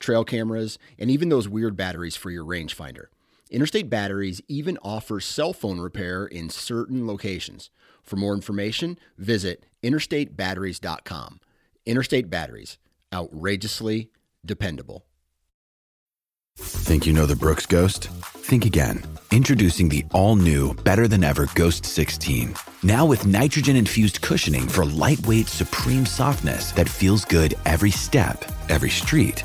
trail cameras, and even those weird batteries for your rangefinder. Interstate Batteries even offers cell phone repair in certain locations. For more information, visit interstatebatteries.com. Interstate Batteries, outrageously dependable. Think you know the Brooks Ghost? Think again. Introducing the all new, better than ever Ghost 16. Now with nitrogen infused cushioning for lightweight, supreme softness that feels good every step, every street,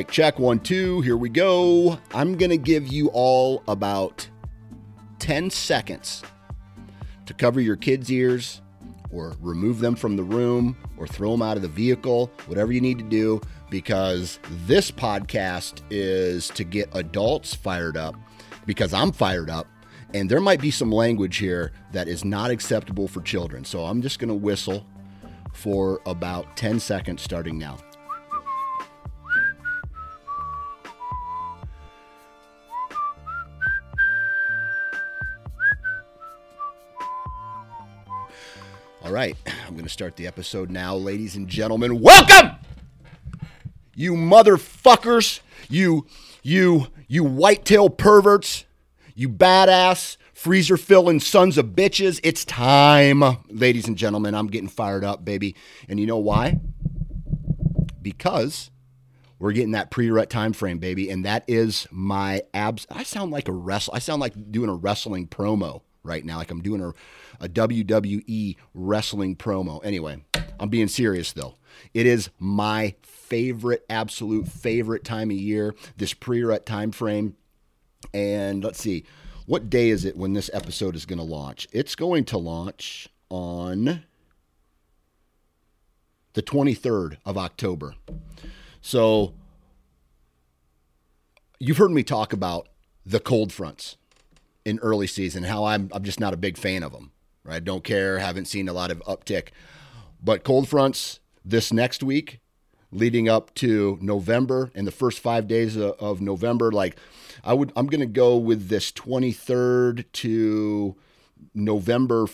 Mic check one, two. Here we go. I'm going to give you all about 10 seconds to cover your kids' ears or remove them from the room or throw them out of the vehicle, whatever you need to do, because this podcast is to get adults fired up because I'm fired up. And there might be some language here that is not acceptable for children. So I'm just going to whistle for about 10 seconds starting now. All right, I'm going to start the episode now, ladies and gentlemen. Welcome, you motherfuckers, you, you, you whitetail perverts, you badass freezer filling sons of bitches. It's time, ladies and gentlemen. I'm getting fired up, baby. And you know why? Because we're getting that pre-rut time frame, baby, and that is my abs. I sound like a wrestle. I sound like doing a wrestling promo right now, like I'm doing a, a WWE wrestling promo. Anyway, I'm being serious though. It is my favorite, absolute favorite time of year. This pre-rut time frame, and let's see, what day is it when this episode is going to launch? It's going to launch on the 23rd of October. So you've heard me talk about the cold fronts in early season, how I'm I'm just not a big fan of them. Right? Don't care, haven't seen a lot of uptick. But cold fronts this next week leading up to November and the first 5 days of, of November like I would I'm going to go with this 23rd to November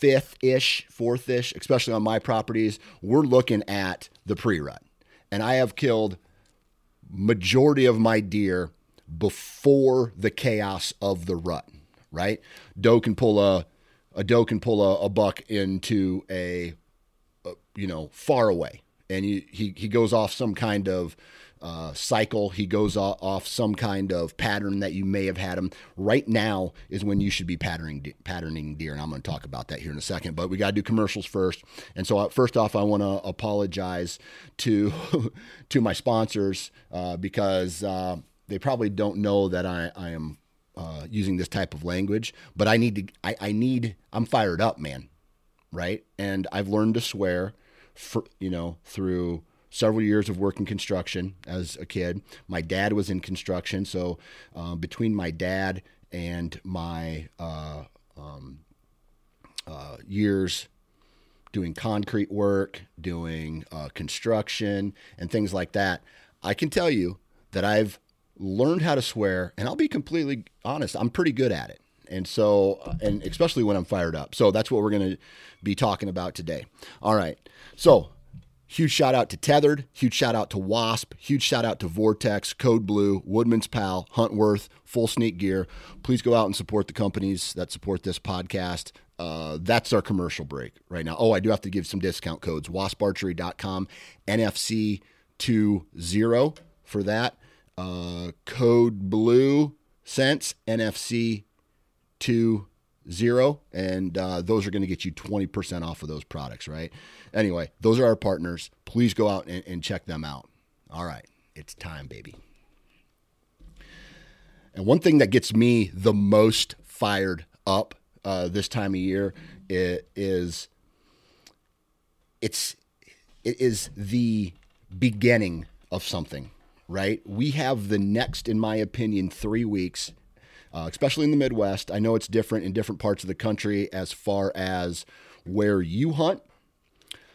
5th ish, 4th ish, especially on my properties. We're looking at the pre-rut. And I have killed majority of my deer before the chaos of the rut, right? Doe can pull a a doe can pull a, a buck into a, a, you know far away, and he, he he goes off some kind of uh, cycle. He goes off, off some kind of pattern that you may have had him. Right now is when you should be patterning patterning deer, and I'm going to talk about that here in a second. But we got to do commercials first. And so uh, first off, I want to apologize to to my sponsors uh, because uh, they probably don't know that I, I am uh, using this type of language, but I need to, I, I need, I'm fired up, man. Right. And I've learned to swear for, you know, through several years of working construction as a kid. My dad was in construction. So uh, between my dad and my uh, um, uh, years doing concrete work, doing uh, construction, and things like that, I can tell you that I've learned how to swear, and I'll be completely honest, I'm pretty good at it. And so, and especially when I'm fired up. So that's what we're going to be talking about today. All right. So, huge shout out to Tethered, huge shout out to Wasp, huge shout out to Vortex, Code Blue, Woodman's Pal, Huntworth, Full Sneak Gear. Please go out and support the companies that support this podcast. Uh, that's our commercial break right now. Oh, I do have to give some discount codes wasparchery.com, NFC 20 for that. Uh, code blue sense NFC 20 and uh, those are going to get you 20% off of those products, right? Anyway, those are our partners. Please go out and, and check them out. All right, it's time, baby. And one thing that gets me the most fired up uh, this time of year is it's it is the beginning of something, right? We have the next, in my opinion, three weeks, uh, especially in the Midwest. I know it's different in different parts of the country as far as where you hunt.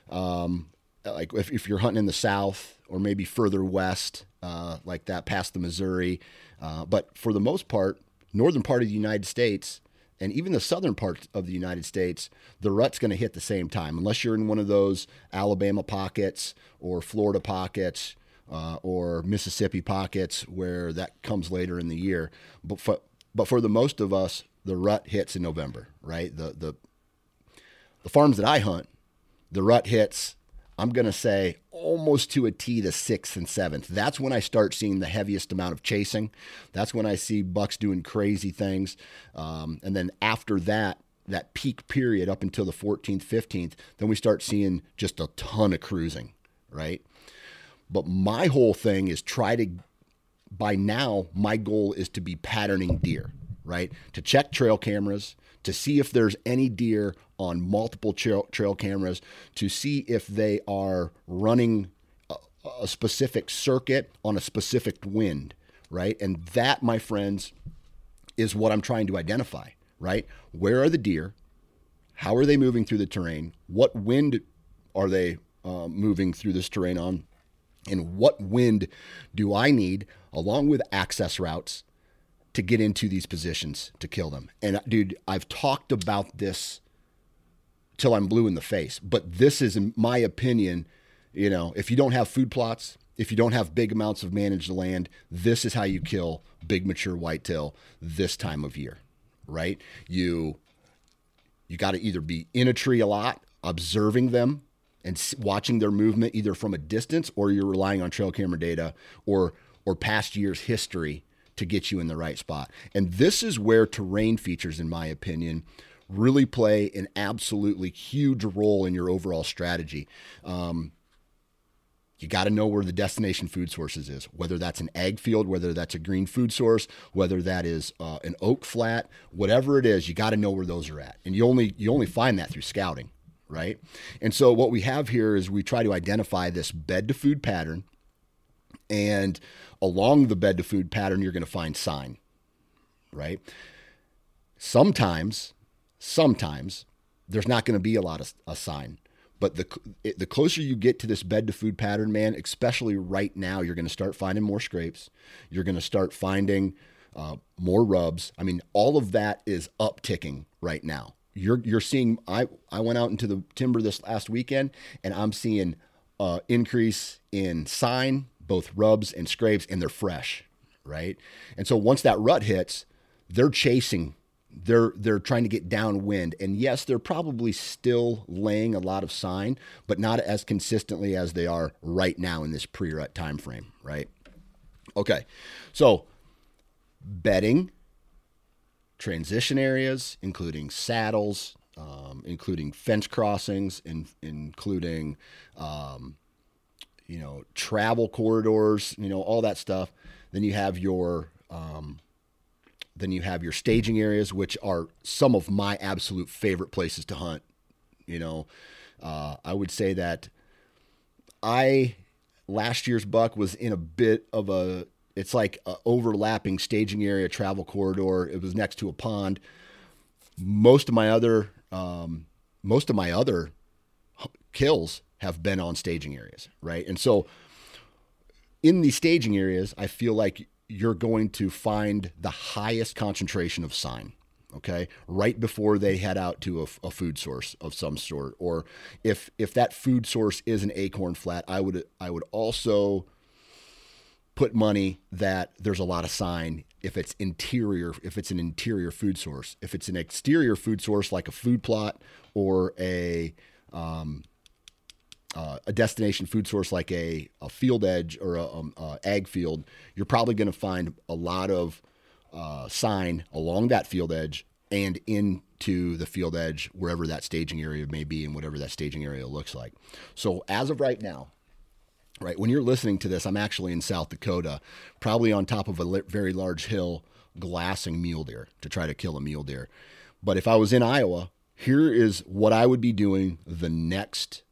Um, like if, if you're hunting in the South or maybe further west, uh, like that past the Missouri. Uh, but for the most part, northern part of the United States, and even the southern part of the United States, the rut's going to hit the same time, unless you're in one of those Alabama pockets or Florida pockets uh, or Mississippi pockets where that comes later in the year. But for, but for the most of us, the rut hits in November, right? The the the farms that I hunt, the rut hits I'm to say almost to a T the sixth and seventh. That's when I start seeing the heaviest amount of chasing. That's when I see bucks doing crazy things. Um, and then after that, that peak period up until the 14th, 15th, then we start seeing just a ton of cruising, right? But my whole thing is try to, by now, my goal is to be patterning deer, right? To check trail cameras, to see if there's any deer on multiple trail, trail cameras, to see if they are running a, a specific circuit on a specific wind, right? And that, my friends, is what I'm trying to identify, right? Where are the deer? How are they moving through the terrain? What wind are they uh, moving through this terrain on? And what wind do I need, along with access routes, to get into these positions to kill them. And dude, I've talked about this till I'm blue in the face, but this is, in my opinion, you know, if you don't have food plots, if you don't have big amounts of managed land, this is how you kill big mature whitetail this time of year, right? You you got to either be in a tree a lot, observing them and watching their movement either from a distance or you're relying on trail camera data or or past years history to get you in the right spot. And this is where terrain features, in my opinion, really play an absolutely huge role in your overall strategy. Um, you got to know where the destination food sources is, whether that's an ag field, whether that's a green food source, whether that is uh, an oak flat, whatever it is, you got to know where those are at. And you only you only find that through scouting, right? And so what we have here is we try to identify this bed to food pattern and along the bed to food pattern, you're going to find sign, right? Sometimes, sometimes there's not going to be a lot of a sign. But the it, the closer you get to this bed to food pattern, man, especially right now, you're going to start finding more scrapes. You're going to start finding uh, more rubs. I mean, all of that is upticking right now. You're you're seeing. I I went out into the timber this last weekend, and I'm seeing uh, increase in sign both rubs and scrapes, and they're fresh, right? And so once that rut hits, they're chasing. They're they're trying to get downwind, and yes, they're probably still laying a lot of sign, but not as consistently as they are right now in this pre-rut time frame, right? Okay, so bedding, transition areas, including saddles, um, including fence crossings, in, including um, you know, travel corridors, you know, all that stuff. Then you have your um, then you have your staging areas, which are some of my absolute favorite places to hunt. You know, uh, I would say that I last year's buck was in a bit of a it's like overlapping staging area travel corridor. It was next to a pond. Most of my other um, most of my other kills have been on staging areas, right? And so in these staging areas, I feel like you're going to find the highest concentration of sign okay right before they head out to a, a, food source of some sort or if if that food source is an acorn flat i would i would also put money that there's a lot of sign if it's interior if it's an interior food source if it's an exterior food source like a food plot or a um, uh, a destination food source like a, a field edge or a, um, a ag field, you're probably going to find a lot of uh, sign along that field edge and into the field edge wherever that staging area may be and whatever that staging area looks like. So as of right now, right when you're listening to this, I'm actually in South Dakota, probably on top of a very large hill, glassing mule deer to try to kill a mule deer. But if I was in Iowa, here is what I would be doing the next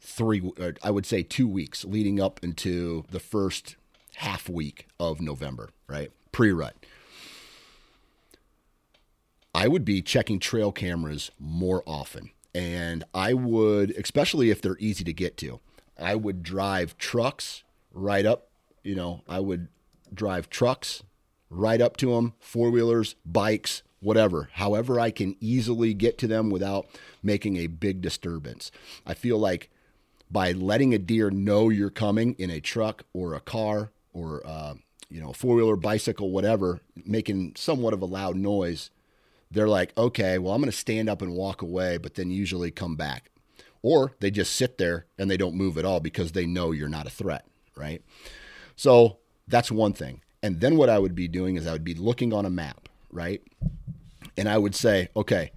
three, uh, I would say two weeks leading up into the first half week of November, right? Pre rut. I would be checking trail cameras more often. And I would, especially if they're easy to get to, I would drive trucks right up. You know, I would drive trucks right up to them, four wheelers, bikes, whatever, however I can easily get to them without making a big disturbance. I feel like by letting a deer know you're coming in a truck or a car or uh, you know four wheeler, bicycle, whatever, making somewhat of a loud noise, they're like, okay, well I'm going to stand up and walk away, but then usually come back, or they just sit there and they don't move at all because they know you're not a threat, right? So that's one thing. And then what I would be doing is I would be looking on a map, right? And I would say, okay,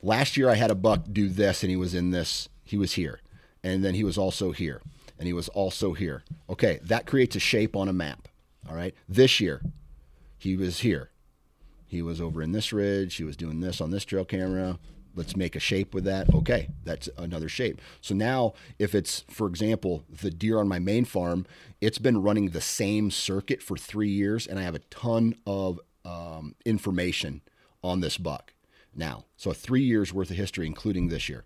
last year I had a buck do this and he was in this, he was here and then he was also here, and he was also here. Okay, that creates a shape on a map. All right, this year he was here. He was over in this ridge. He was doing this on this trail camera. Let's make a shape with that. Okay, that's another shape. So now, if it's, for example, the deer on my main farm, it's been running the same circuit for three years, and I have a ton of um, information on this buck now. So, three years worth of history, including this year.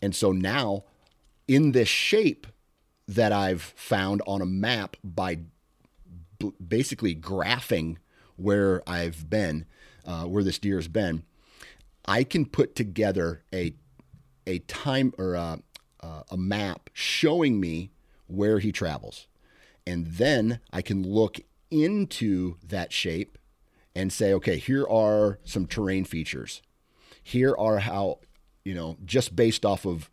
And so now in this shape that I've found on a map by b- basically graphing where I've been, uh, where this deer has been, I can put together a a time or a, a map showing me where he travels, and then I can look into that shape and say, okay, here are some terrain features. Here are how you know just based off of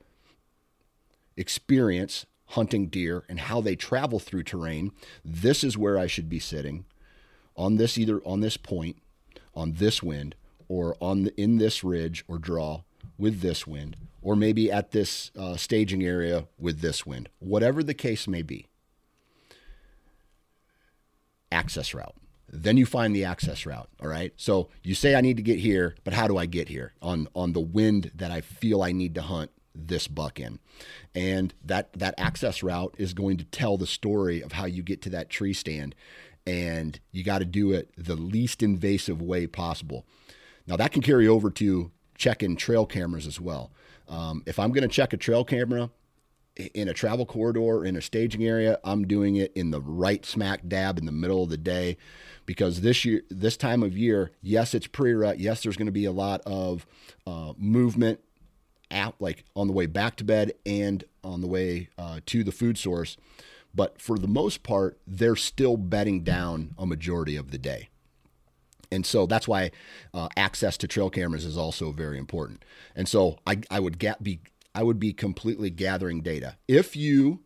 experience hunting deer and how they travel through terrain, this is where I should be sitting on this either on this point, on this wind, or on the, in this ridge or draw with this wind, or maybe at this uh, staging area with this wind, whatever the case may be. Access route. Then you find the access route. All right. So you say I need to get here, but how do I get here on on the wind that I feel I need to hunt this buck in. And that that access route is going to tell the story of how you get to that tree stand and you got to do it the least invasive way possible. Now that can carry over to checking trail cameras as well. Um, if I'm going to check a trail camera in a travel corridor in a staging area, I'm doing it in the right smack dab in the middle of the day because this year, this time of year, yes, it's pre-rut. Yes, there's going to be a lot of uh, movement out like on the way back to bed and on the way uh, to the food source. But for the most part, they're still bedding down a majority of the day. And so that's why uh, access to trail cameras is also very important. And so I, I would be I would be completely gathering data. If you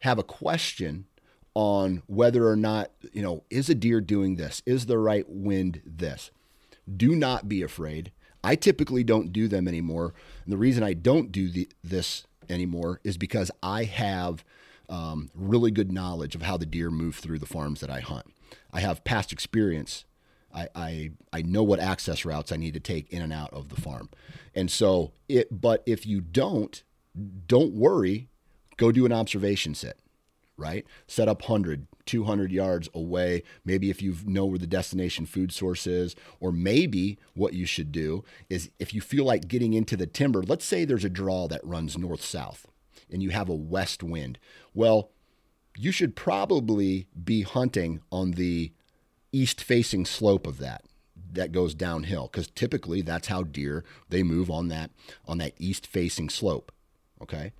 have a question on whether or not, you know, is a deer doing this? Is the right wind this? Do not be afraid. I typically don't do them anymore. And the reason I don't do the, this anymore is because I have um, really good knowledge of how the deer move through the farms that I hunt. I have past experience. I, I, I know what access routes I need to take in and out of the farm. And so it, but if you don't, don't worry, go do an observation set, right? Set up 100, 200 yards away. Maybe if you know where the destination food source is, or maybe what you should do is if you feel like getting into the timber, let's say there's a draw that runs north south and you have a west wind. Well, you should probably be hunting on the east facing slope of that that goes downhill because typically that's how deer they move on that on that east facing slope okay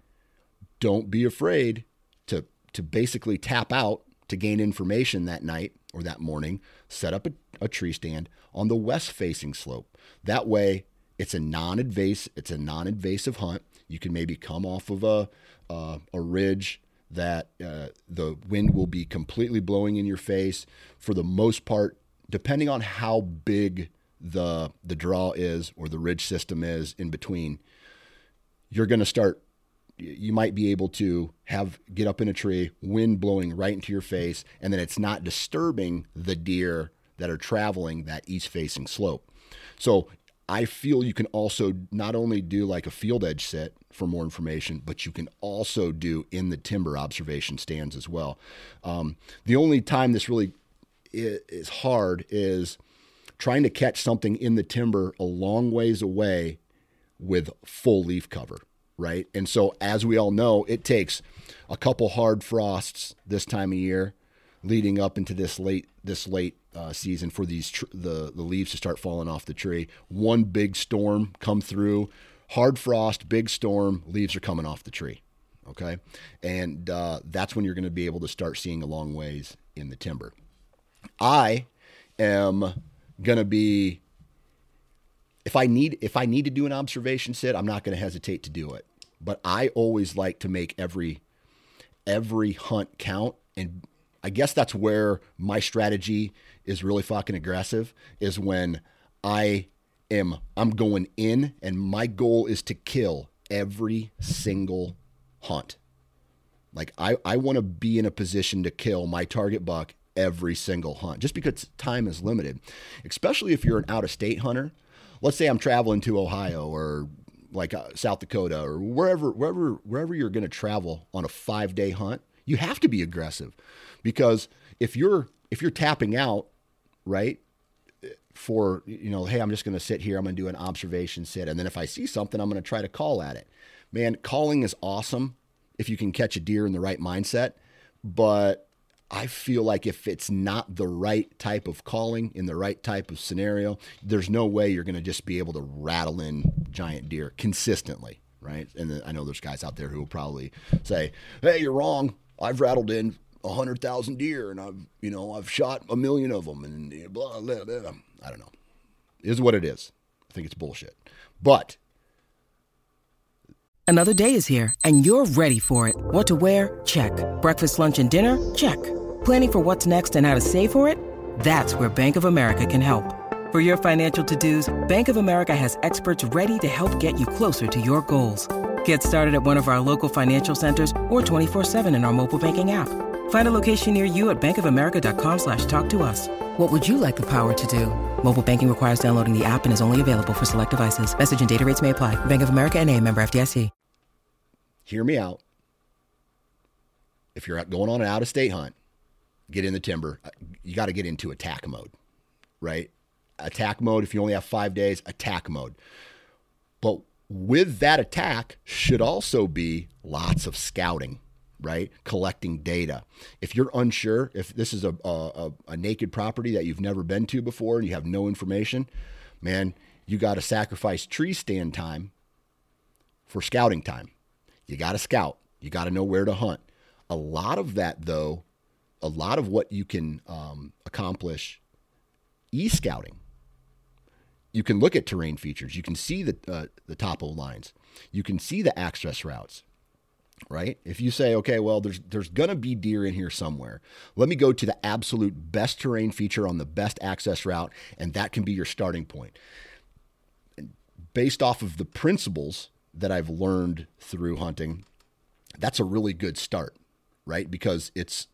don't be afraid to to basically tap out to gain information that night or that morning, set up a, a tree stand on the west facing slope. That way, it's a non-invasive it's a non-invasive hunt. You can maybe come off of a uh, a ridge that uh, the wind will be completely blowing in your face for the most part depending on how big the the draw is or the ridge system is in between you're going to start you might be able to have get up in a tree wind blowing right into your face and then it's not disturbing the deer that are traveling that east facing slope. So I feel you can also not only do like a field edge set for more information, but you can also do in the timber observation stands as well. Um, the only time this really is hard is trying to catch something in the timber a long ways away with full leaf cover, right? And so, as we all know, it takes a couple hard frosts this time of year leading up into this late this late uh, season for these tr- the the leaves to start falling off the tree. One big storm come through, hard frost, big storm, leaves are coming off the tree. Okay, and uh, that's when you're going to be able to start seeing a long ways in the timber. I am going to be if I need if I need to do an observation sit, I'm not going to hesitate to do it. But I always like to make every every hunt count and I guess that's where my strategy is really fucking aggressive is when I am I'm going in and my goal is to kill every single hunt. Like I, I want to be in a position to kill my target buck every single hunt just because time is limited. Especially if you're an out of state hunter. Let's say I'm traveling to Ohio or like uh, South Dakota or wherever wherever wherever you're going to travel on a 5-day hunt, you have to be aggressive because if you're if you're tapping out, right? For you know, hey, I'm just going to sit here. I'm going to do an observation sit, and then if I see something, I'm going to try to call at it. Man, calling is awesome if you can catch a deer in the right mindset, but I feel like if it's not the right type of calling in the right type of scenario, there's no way you're going to just be able to rattle in giant deer consistently, right? And I know there's guys out there who will probably say, "Hey, you're wrong. I've rattled in a hundred thousand deer, and I've you know I've shot a million of them, and blah blah blah. I don't know. It is what it is. I think it's bullshit. But another day is here, and you're ready for it. What to wear? Check. Breakfast, lunch, and dinner? Check. Planning for what's next and how to save for it? That's where Bank of America can help. For your financial to-dos, Bank of America has experts ready to help get you closer to your goals. Get started at one of our local financial centers or 24-7 in our mobile banking app. Find a location near you at bankofamerica.com slash talk to us. What would you like the power to do? Mobile banking requires downloading the app and is only available for select devices. Message and data rates may apply. Bank of America and a member FDIC. Hear me out. If you're going on an out-of-state hunt, get in the timber. Uh, you got to get into attack mode, right? Attack mode. If you only have five days, attack mode. But with that attack should also be lots of scouting right? Collecting data. If you're unsure, if this is a, a, a naked property that you've never been to before and you have no information, man, you got to sacrifice tree stand time for scouting time. You got to scout. You got to know where to hunt. A lot of that, though, a lot of what you can um, accomplish e scouting. You can look at terrain features. You can see the uh, the topo lines. You can see the access routes right? If you say, okay, well, there's there's gonna be deer in here somewhere. Let me go to the absolute best terrain feature on the best access route, and that can be your starting point. Based off of the principles that I've learned through hunting, that's a really good start, right? Because it's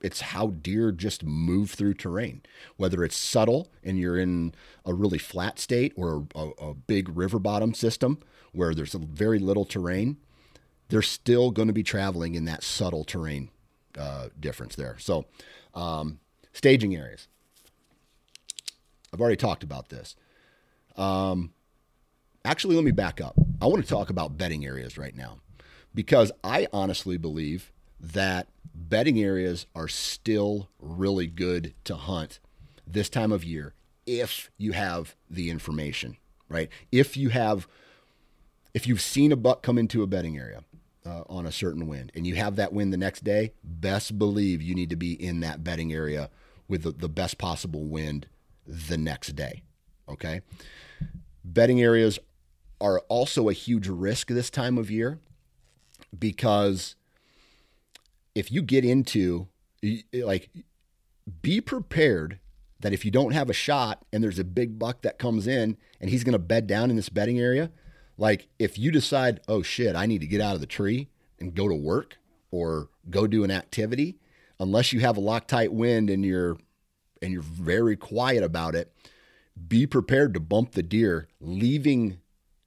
it's how deer just move through terrain, whether it's subtle and you're in a really flat state or a, a big river bottom system where there's very little terrain they're still going to be traveling in that subtle terrain uh, difference there. So, um, staging areas. I've already talked about this. Um, actually, let me back up. I want to talk about bedding areas right now because I honestly believe that bedding areas are still really good to hunt this time of year if you have the information, right? If you have, if you've seen a buck come into a bedding area, uh, on a certain wind and you have that wind the next day, best believe you need to be in that bedding area with the, the best possible wind the next day. Okay. bedding areas are also a huge risk this time of year because if you get into like be prepared that if you don't have a shot and there's a big buck that comes in and he's going to bed down in this bedding area like if you decide oh shit i need to get out of the tree and go to work or go do an activity unless you have a loctite wind and you're and you're very quiet about it be prepared to bump the deer leaving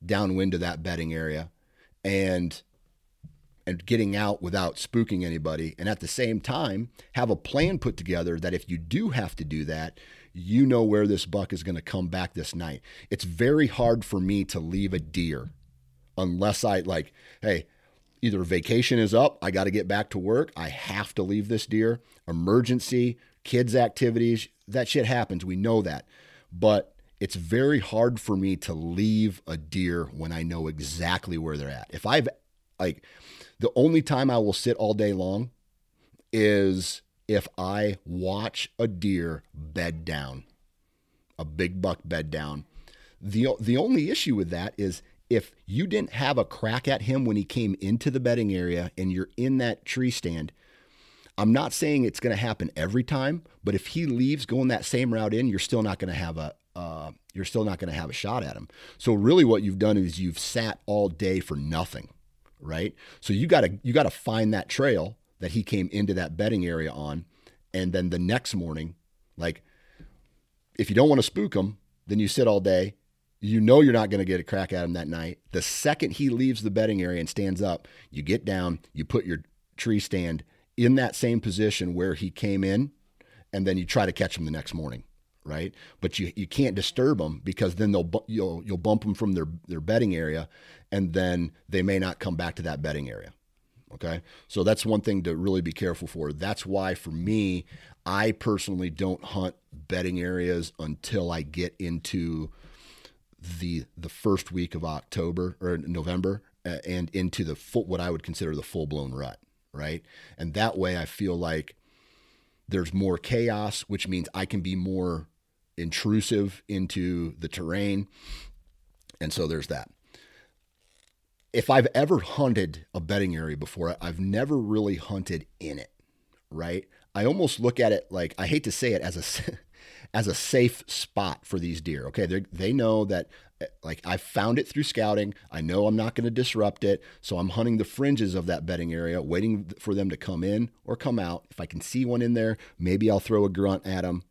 downwind of that bedding area and and getting out without spooking anybody and at the same time have a plan put together that if you do have to do that you know where this buck is going to come back this night it's very hard for me to leave a deer unless i like hey either vacation is up i got to get back to work i have to leave this deer emergency kids activities that shit happens we know that but it's very hard for me to leave a deer when I know exactly where they're at. If I've like the only time I will sit all day long is if I watch a deer bed down, a big buck bed down. The the only issue with that is if you didn't have a crack at him when he came into the bedding area and you're in that tree stand, I'm not saying it's going to happen every time, but if he leaves going that same route in, you're still not going to have a, uh, you're still not going to have a shot at him. So really, what you've done is you've sat all day for nothing, right? So you got to you got to find that trail that he came into that bedding area on, and then the next morning, like if you don't want to spook him, then you sit all day. You know you're not going to get a crack at him that night. The second he leaves the bedding area and stands up, you get down, you put your tree stand in that same position where he came in, and then you try to catch him the next morning right? But you, you can't disturb them because then they'll you'll you'll bump them from their their bedding area, and then they may not come back to that bedding area. Okay, so that's one thing to really be careful for. That's why for me, I personally don't hunt bedding areas until I get into the the first week of October or November and into the full, what I would consider the full blown rut, right? And that way I feel like there's more chaos, which means I can be more intrusive into the terrain. And so there's that. If I've ever hunted a bedding area before, I've never really hunted in it, right? I almost look at it like I hate to say it as a as a safe spot for these deer. Okay, they they know that like I found it through scouting. I know I'm not going to disrupt it, so I'm hunting the fringes of that bedding area, waiting for them to come in or come out. If I can see one in there, maybe I'll throw a grunt at them.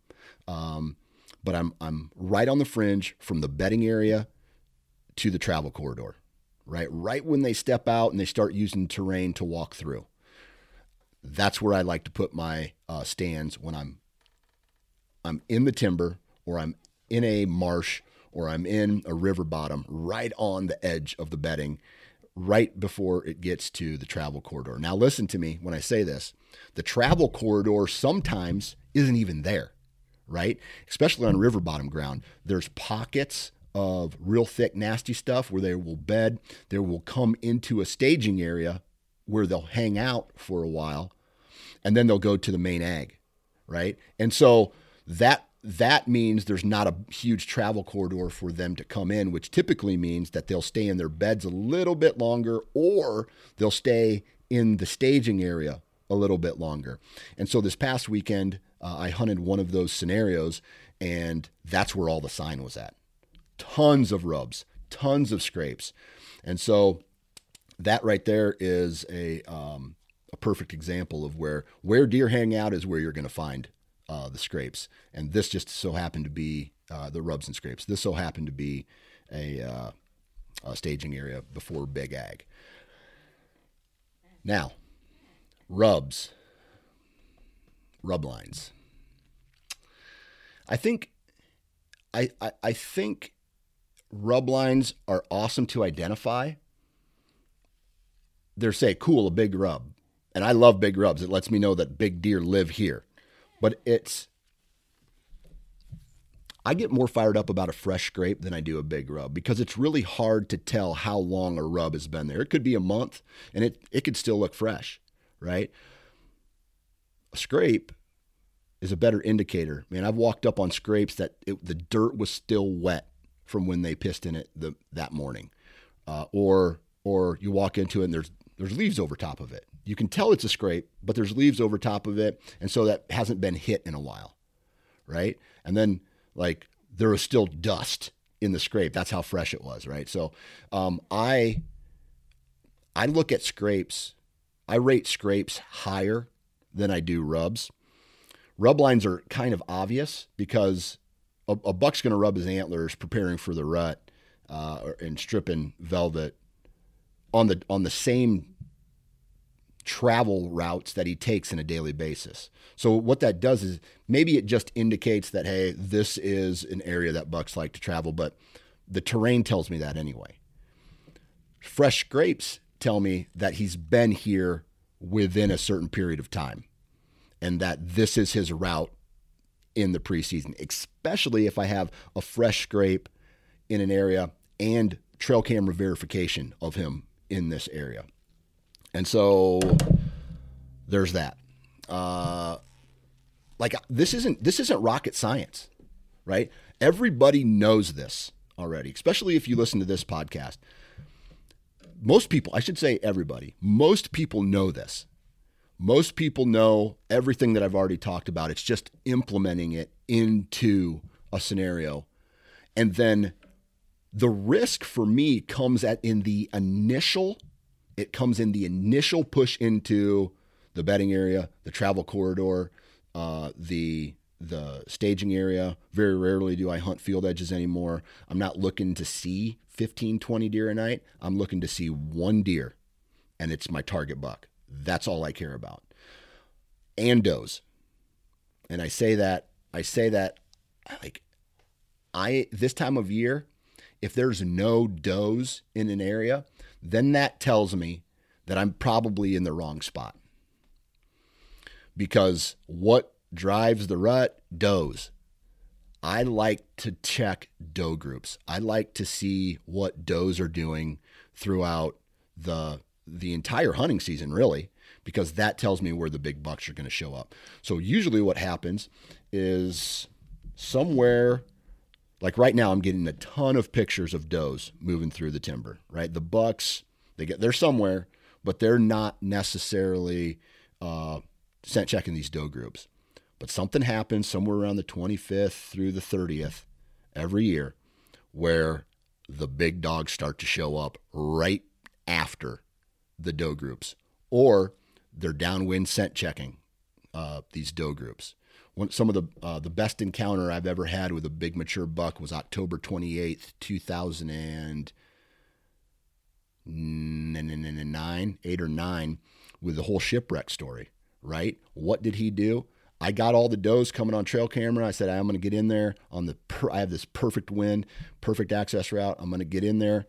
Um, but I'm I'm right on the fringe from the bedding area to the travel corridor, right? Right when they step out and they start using terrain to walk through. That's where I like to put my uh, stands when I'm I'm in the timber or I'm in a marsh or I'm in a river bottom, right on the edge of the bedding, right before it gets to the travel corridor. Now, listen to me when I say this. The travel corridor sometimes isn't even there right? Especially on river bottom ground. There's pockets of real thick, nasty stuff where they will bed. They will come into a staging area where they'll hang out for a while, and then they'll go to the main ag, right? And so that that means there's not a huge travel corridor for them to come in, which typically means that they'll stay in their beds a little bit longer, or they'll stay in the staging area a little bit longer. And so this past weekend, uh, I hunted one of those scenarios, and that's where all the sign was at. Tons of rubs, tons of scrapes, and so that right there is a um, a perfect example of where where deer hang out is where you're going to find uh, the scrapes, and this just so happened to be uh, the rubs and scrapes. This so happened to be a, uh, a staging area before Big Ag. Now, rubs rub lines. I think I, I, I think rub lines are awesome to identify. They're say cool a big rub. And I love big rubs. It lets me know that big deer live here. But it's I get more fired up about a fresh scrape than I do a big rub because it's really hard to tell how long a rub has been there. It could be a month and it, it could still look fresh, right? A scrape is a better indicator. Man, I've walked up on scrapes that it, the dirt was still wet from when they pissed in it the, that morning, uh, or or you walk into it and there's there's leaves over top of it. You can tell it's a scrape, but there's leaves over top of it, and so that hasn't been hit in a while, right? And then like there was still dust in the scrape. That's how fresh it was, right? So um, I I look at scrapes. I rate scrapes higher than I do rubs. Rub lines are kind of obvious because a, a buck's going to rub his antlers preparing for the rut uh, and stripping velvet on the on the same travel routes that he takes on a daily basis. So what that does is maybe it just indicates that hey, this is an area that bucks like to travel, but the terrain tells me that anyway. Fresh scrapes tell me that he's been here within a certain period of time and that this is his route in the preseason, especially if I have a fresh scrape in an area and trail camera verification of him in this area. And so there's that. Uh, like this isn't this isn't rocket science, right? Everybody knows this already, especially if you listen to this podcast. Most people, I should say everybody, most people know this. Most people know everything that I've already talked about. It's just implementing it into a scenario. And then the risk for me comes at in the initial it comes in the initial push into the bedding area, the travel corridor, uh, the the staging area. Very rarely do I hunt field edges anymore. I'm not looking to see 15, 20 deer a night. I'm looking to see one deer, and it's my target buck. That's all I care about. And does. And I say that, I say that like I this time of year, if there's no does in an area, then that tells me that I'm probably in the wrong spot. Because what drives the rut? Does. I like to check doe groups. I like to see what does are doing throughout the the entire hunting season, really, because that tells me where the big bucks are going to show up. So usually, what happens is somewhere like right now i'm getting a ton of pictures of does moving through the timber right the bucks they get they're somewhere but they're not necessarily uh, scent checking these doe groups but something happens somewhere around the 25th through the 30th every year where the big dogs start to show up right after the doe groups or they're downwind scent checking uh, these doe groups one, some of the uh, the best encounter I've ever had with a big mature buck was October 28th, 2009, 8 or 9 with the whole shipwreck story, right? What did he do? I got all the does coming on trail camera. I said I'm going to get in there on the per- I have this perfect wind, perfect access route. I'm going to get in there.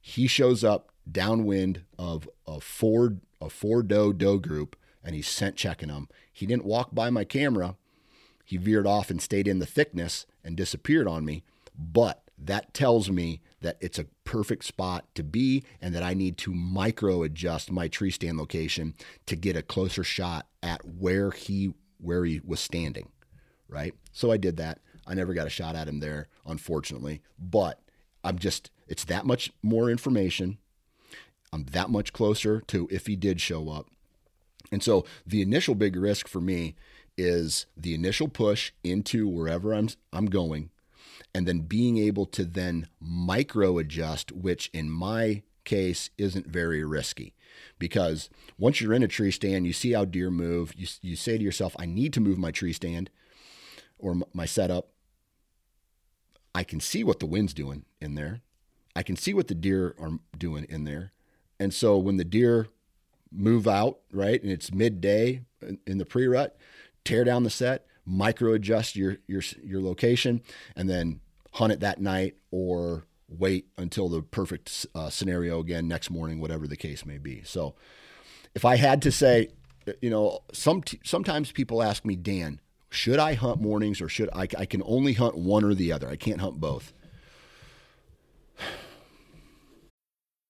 He shows up downwind of a four a four doe doe group and he's scent checking them. He didn't walk by my camera he veered off and stayed in the thickness and disappeared on me. But that tells me that it's a perfect spot to be and that I need to micro adjust my tree stand location to get a closer shot at where he where he was standing. Right? So I did that. I never got a shot at him there, unfortunately. But I'm just it's that much more information. I'm that much closer to if he did show up. And so the initial big risk for me is the initial push into wherever I'm I'm going and then being able to then micro adjust which in my case isn't very risky because once you're in a tree stand you see how deer move. You, you say to yourself I need to move my tree stand or my setup. I can see what the wind's doing in there. I can see what the deer are doing in there and so when the deer move out right and it's midday in the pre-rut tear down the set, micro adjust your your your location, and then hunt it that night or wait until the perfect uh, scenario again next morning, whatever the case may be. So, if I had to say, you know, some sometimes people ask me, Dan, should I hunt mornings or should I? I can only hunt one or the other. I can't hunt both.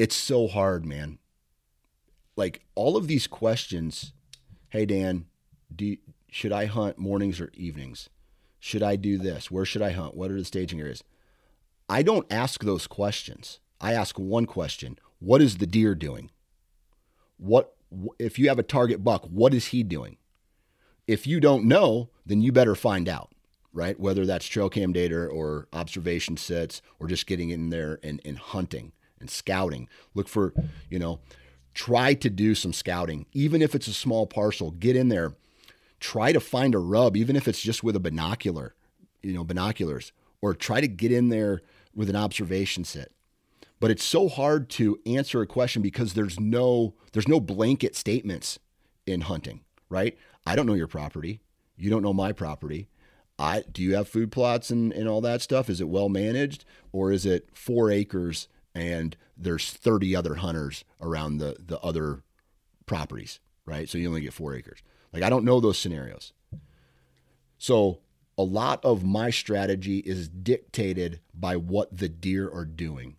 It's so hard, man. Like all of these questions. Hey, Dan, do should I hunt mornings or evenings? Should I do this? Where should I hunt? What are the staging areas? I don't ask those questions. I ask one question: What is the deer doing? What if you have a target buck? What is he doing? If you don't know, then you better find out, right? Whether that's trail cam data or observation sets or just getting in there and, and hunting and scouting. Look for, you know, try to do some scouting, even if it's a small parcel. Get in there, try to find a rub, even if it's just with a binocular, you know, binoculars, or try to get in there with an observation set. But it's so hard to answer a question because there's no there's no blanket statements in hunting, right? I don't know your property. You don't know my property. I do you have food plots and, and all that stuff? Is it well managed or is it four acres and there's 30 other hunters around the the other properties, right? So you only get four acres. Like I don't know those scenarios. So a lot of my strategy is dictated by what the deer are doing.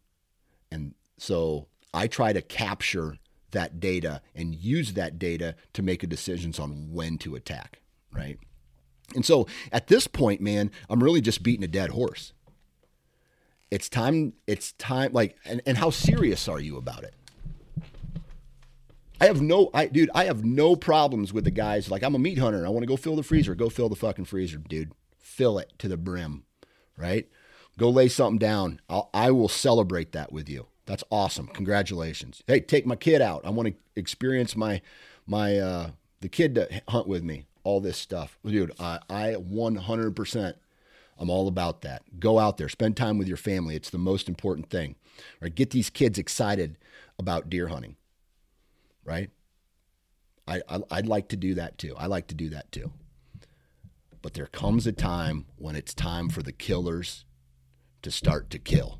And so I try to capture that data and use that data to make decisions on when to attack, right? And so at this point, man, I'm really just beating a dead horse. It's time, it's time, like, and, and how serious are you about it? I have no, I, dude, I have no problems with the guys. Like, I'm a meat hunter. I want to go fill the freezer. Go fill the fucking freezer, dude. Fill it to the brim, right? Go lay something down. I'll, I will celebrate that with you. That's awesome. Congratulations. Hey, take my kid out. I want to experience my my uh the kid to hunt with me. All this stuff, dude. I I 100%. I'm all about that. Go out there, spend time with your family. It's the most important thing. Right? Get these kids excited about deer hunting. Right? I, I I'd like to do that too. I like to do that too. But there comes a time when it's time for the killers to start to kill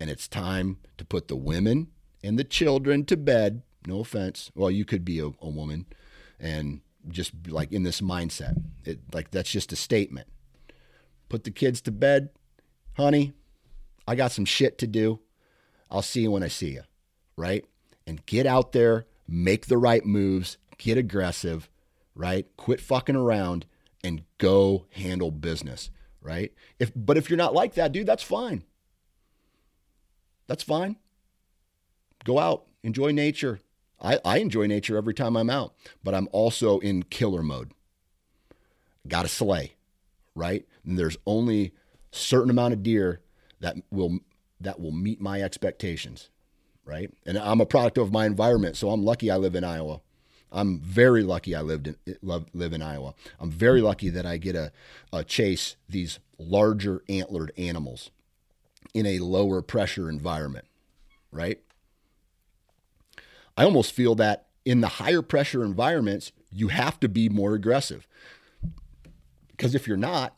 and it's time to put the women and the children to bed. No offense. Well, you could be a, a woman and just like in this mindset. It like that's just a statement. Put the kids to bed, honey. I got some shit to do. I'll see you when I see you, right? And get out there, make the right moves, get aggressive, right? Quit fucking around and go handle business, right? If but if you're not like that, dude, that's fine. That's fine. Go out, enjoy nature. I, I enjoy nature every time I'm out, but I'm also in killer mode. Got to slay, right? And there's only certain amount of deer that will that will meet my expectations, right? And I'm a product of my environment, so I'm lucky I live in Iowa. I'm very lucky I lived in live, live in Iowa. I'm very lucky that I get a, a chase these larger antlered animals in a lower pressure environment, right? I almost feel that in the higher pressure environments, you have to be more aggressive. Because if you're not,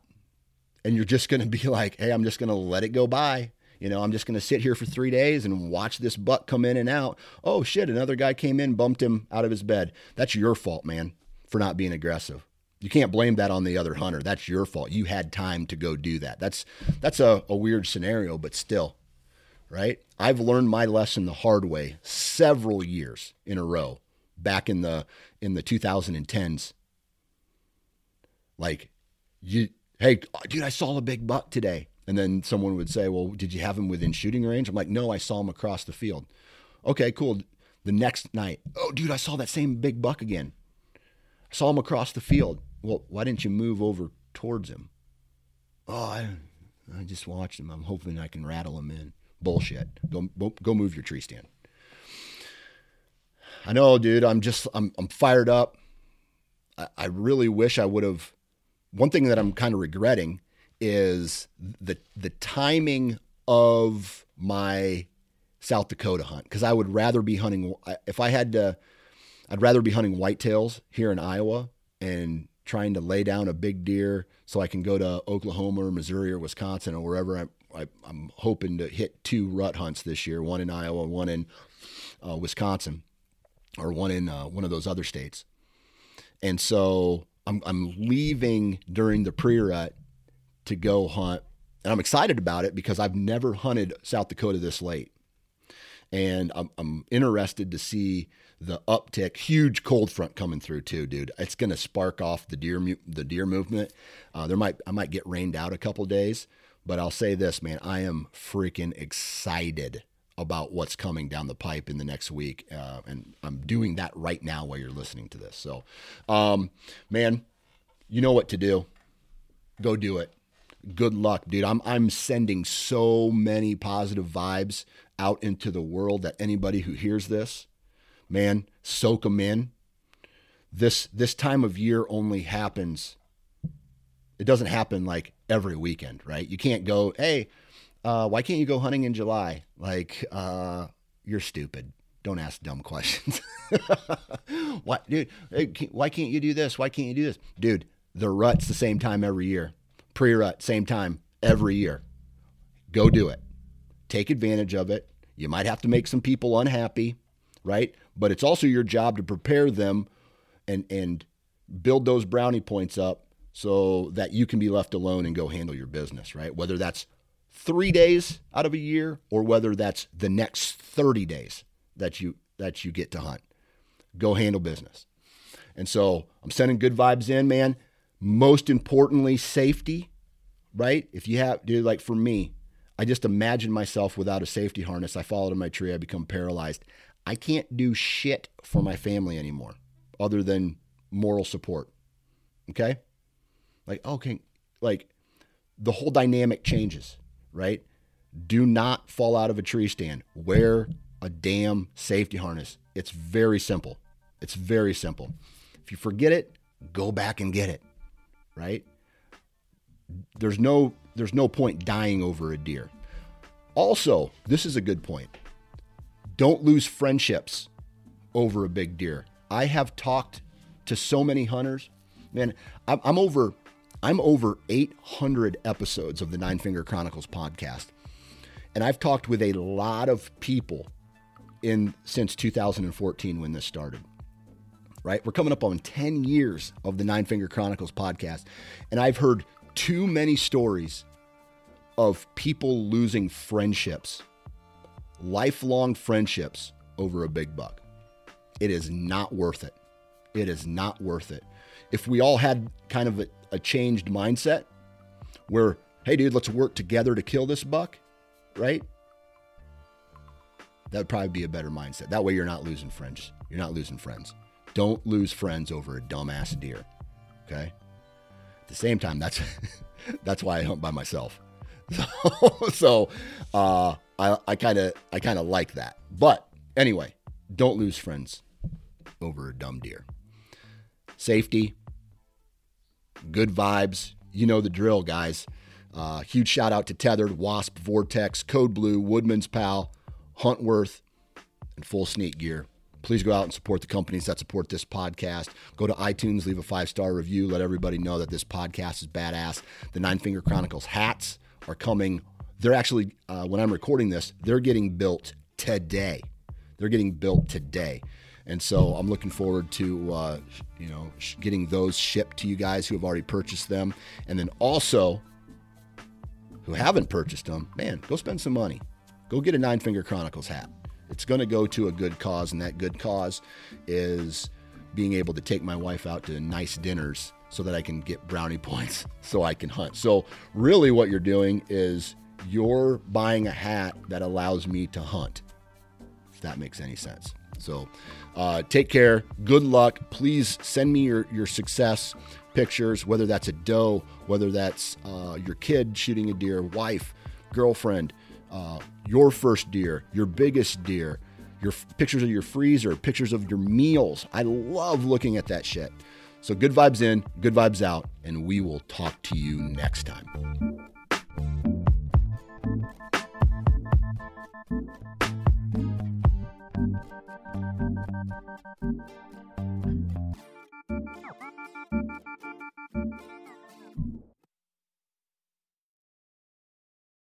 and you're just going to be like, hey, I'm just going to let it go by. You know, I'm just going to sit here for three days and watch this buck come in and out. Oh, shit, another guy came in, bumped him out of his bed. That's your fault, man, for not being aggressive. You can't blame that on the other hunter. That's your fault. You had time to go do that. That's that's a, a weird scenario, but still, right? I've learned my lesson the hard way several years in a row back in the in the 2010s. Like you hey, dude, I saw a big buck today. And then someone would say, "Well, did you have him within shooting range?" I'm like, "No, I saw him across the field." Okay, cool. The next night, "Oh, dude, I saw that same big buck again." I saw him across the field well, why didn't you move over towards him? Oh, I, I just watched him. I'm hoping I can rattle him in. Bullshit. Go, go move your tree stand. I know, dude. I'm just, I'm, I'm fired up. I, I really wish I would have. One thing that I'm kind of regretting is the the timing of my South Dakota hunt because I would rather be hunting if I had to. I'd rather be hunting whitetails here in Iowa and trying to lay down a big deer so I can go to Oklahoma or Missouri or Wisconsin or wherever I'm, I, am hoping to hit two rut hunts this year, one in Iowa, one in uh, Wisconsin, or one in uh, one of those other states. And so I'm, I'm leaving during the pre-rut to go hunt, and I'm excited about it because I've never hunted South Dakota this late, and I'm, I'm interested to see the uptick. Huge cold front coming through too, dude. It's going to spark off the deer the deer movement. Uh, there might I might get rained out a couple days, but I'll say this, man. I am freaking excited about what's coming down the pipe in the next week, uh, and I'm doing that right now while you're listening to this. So, um, man, you know what to do. Go do it. Good luck, dude. I'm I'm sending so many positive vibes out into the world that anybody who hears this man, soak them in. This this time of year only happens. It doesn't happen like every weekend, right? You can't go, hey, uh, why can't you go hunting in July? Like, uh, you're stupid. Don't ask dumb questions. why, dude? Why can't you do this? Why can't you do this, dude? The rut's the same time every year. Pre-rut, same time every year. Go do it. Take advantage of it. You might have to make some people unhappy, right? but it's also your job to prepare them and and build those brownie points up so that you can be left alone and go handle your business, right? Whether that's 3 days out of a year or whether that's the next 30 days that you that you get to hunt. Go handle business. And so, I'm sending good vibes in, man. Most importantly, safety, right? If you have dude like for me, I just imagine myself without a safety harness. I fall out of my tree, I become paralyzed. I can't do shit for my family anymore other than moral support. Okay? Like, okay, like the whole dynamic changes, right? Do not fall out of a tree stand. Wear a damn safety harness. It's very simple. It's very simple. If you forget it, go back and get it, right? There's no there's no point dying over a deer. Also, this is a good point. Don't lose friendships over a big deer. I have talked to so many hunters. Man, I'm, I'm over I'm over 800 episodes of the Nine Finger Chronicles podcast. And I've talked with a lot of people in since 2014 when this started. Right? We're coming up on 10 years of the Nine Finger Chronicles podcast, and I've heard too many stories of people losing friendships lifelong friendships over a big buck. It is not worth it. It is not worth it. If we all had kind of a, a changed mindset where, hey, dude, let's work together to kill this buck, right? That'd probably be a better mindset. That way you're not losing friends. You're not losing friends. Don't lose friends over a dumbass deer. Okay? At the same time, that's that's why I hunt by myself. So, so uh, I kind of I kind of like that. But anyway, don't lose friends over a dumb deer. Safety, good vibes. You know the drill, guys. Uh, huge shout out to Tethered, Wasp, Vortex, Code Blue, Woodman's Pal, Huntworth, and Full Sneak Gear. Please go out and support the companies that support this podcast. Go to iTunes, leave a five star review. Let everybody know that this podcast is badass. The Nine Finger Chronicles hats are coming they're actually, uh, when I'm recording this, they're getting built today. They're getting built today. And so I'm looking forward to, uh, you know, getting those shipped to you guys who have already purchased them. And then also, who haven't purchased them, man, go spend some money. Go get a Nine Finger Chronicles hat. It's going to go to a good cause, and that good cause is being able to take my wife out to nice dinners so that I can get brownie points so I can hunt. So, really, what you're doing is you're buying a hat that allows me to hunt, if that makes any sense. So uh, take care. Good luck. Please send me your, your success pictures, whether that's a doe, whether that's uh, your kid shooting a deer, wife, girlfriend, uh, your first deer, your biggest deer, your f- pictures of your freezer, pictures of your meals. I love looking at that shit. So good vibes in, good vibes out, and we will talk to you next time.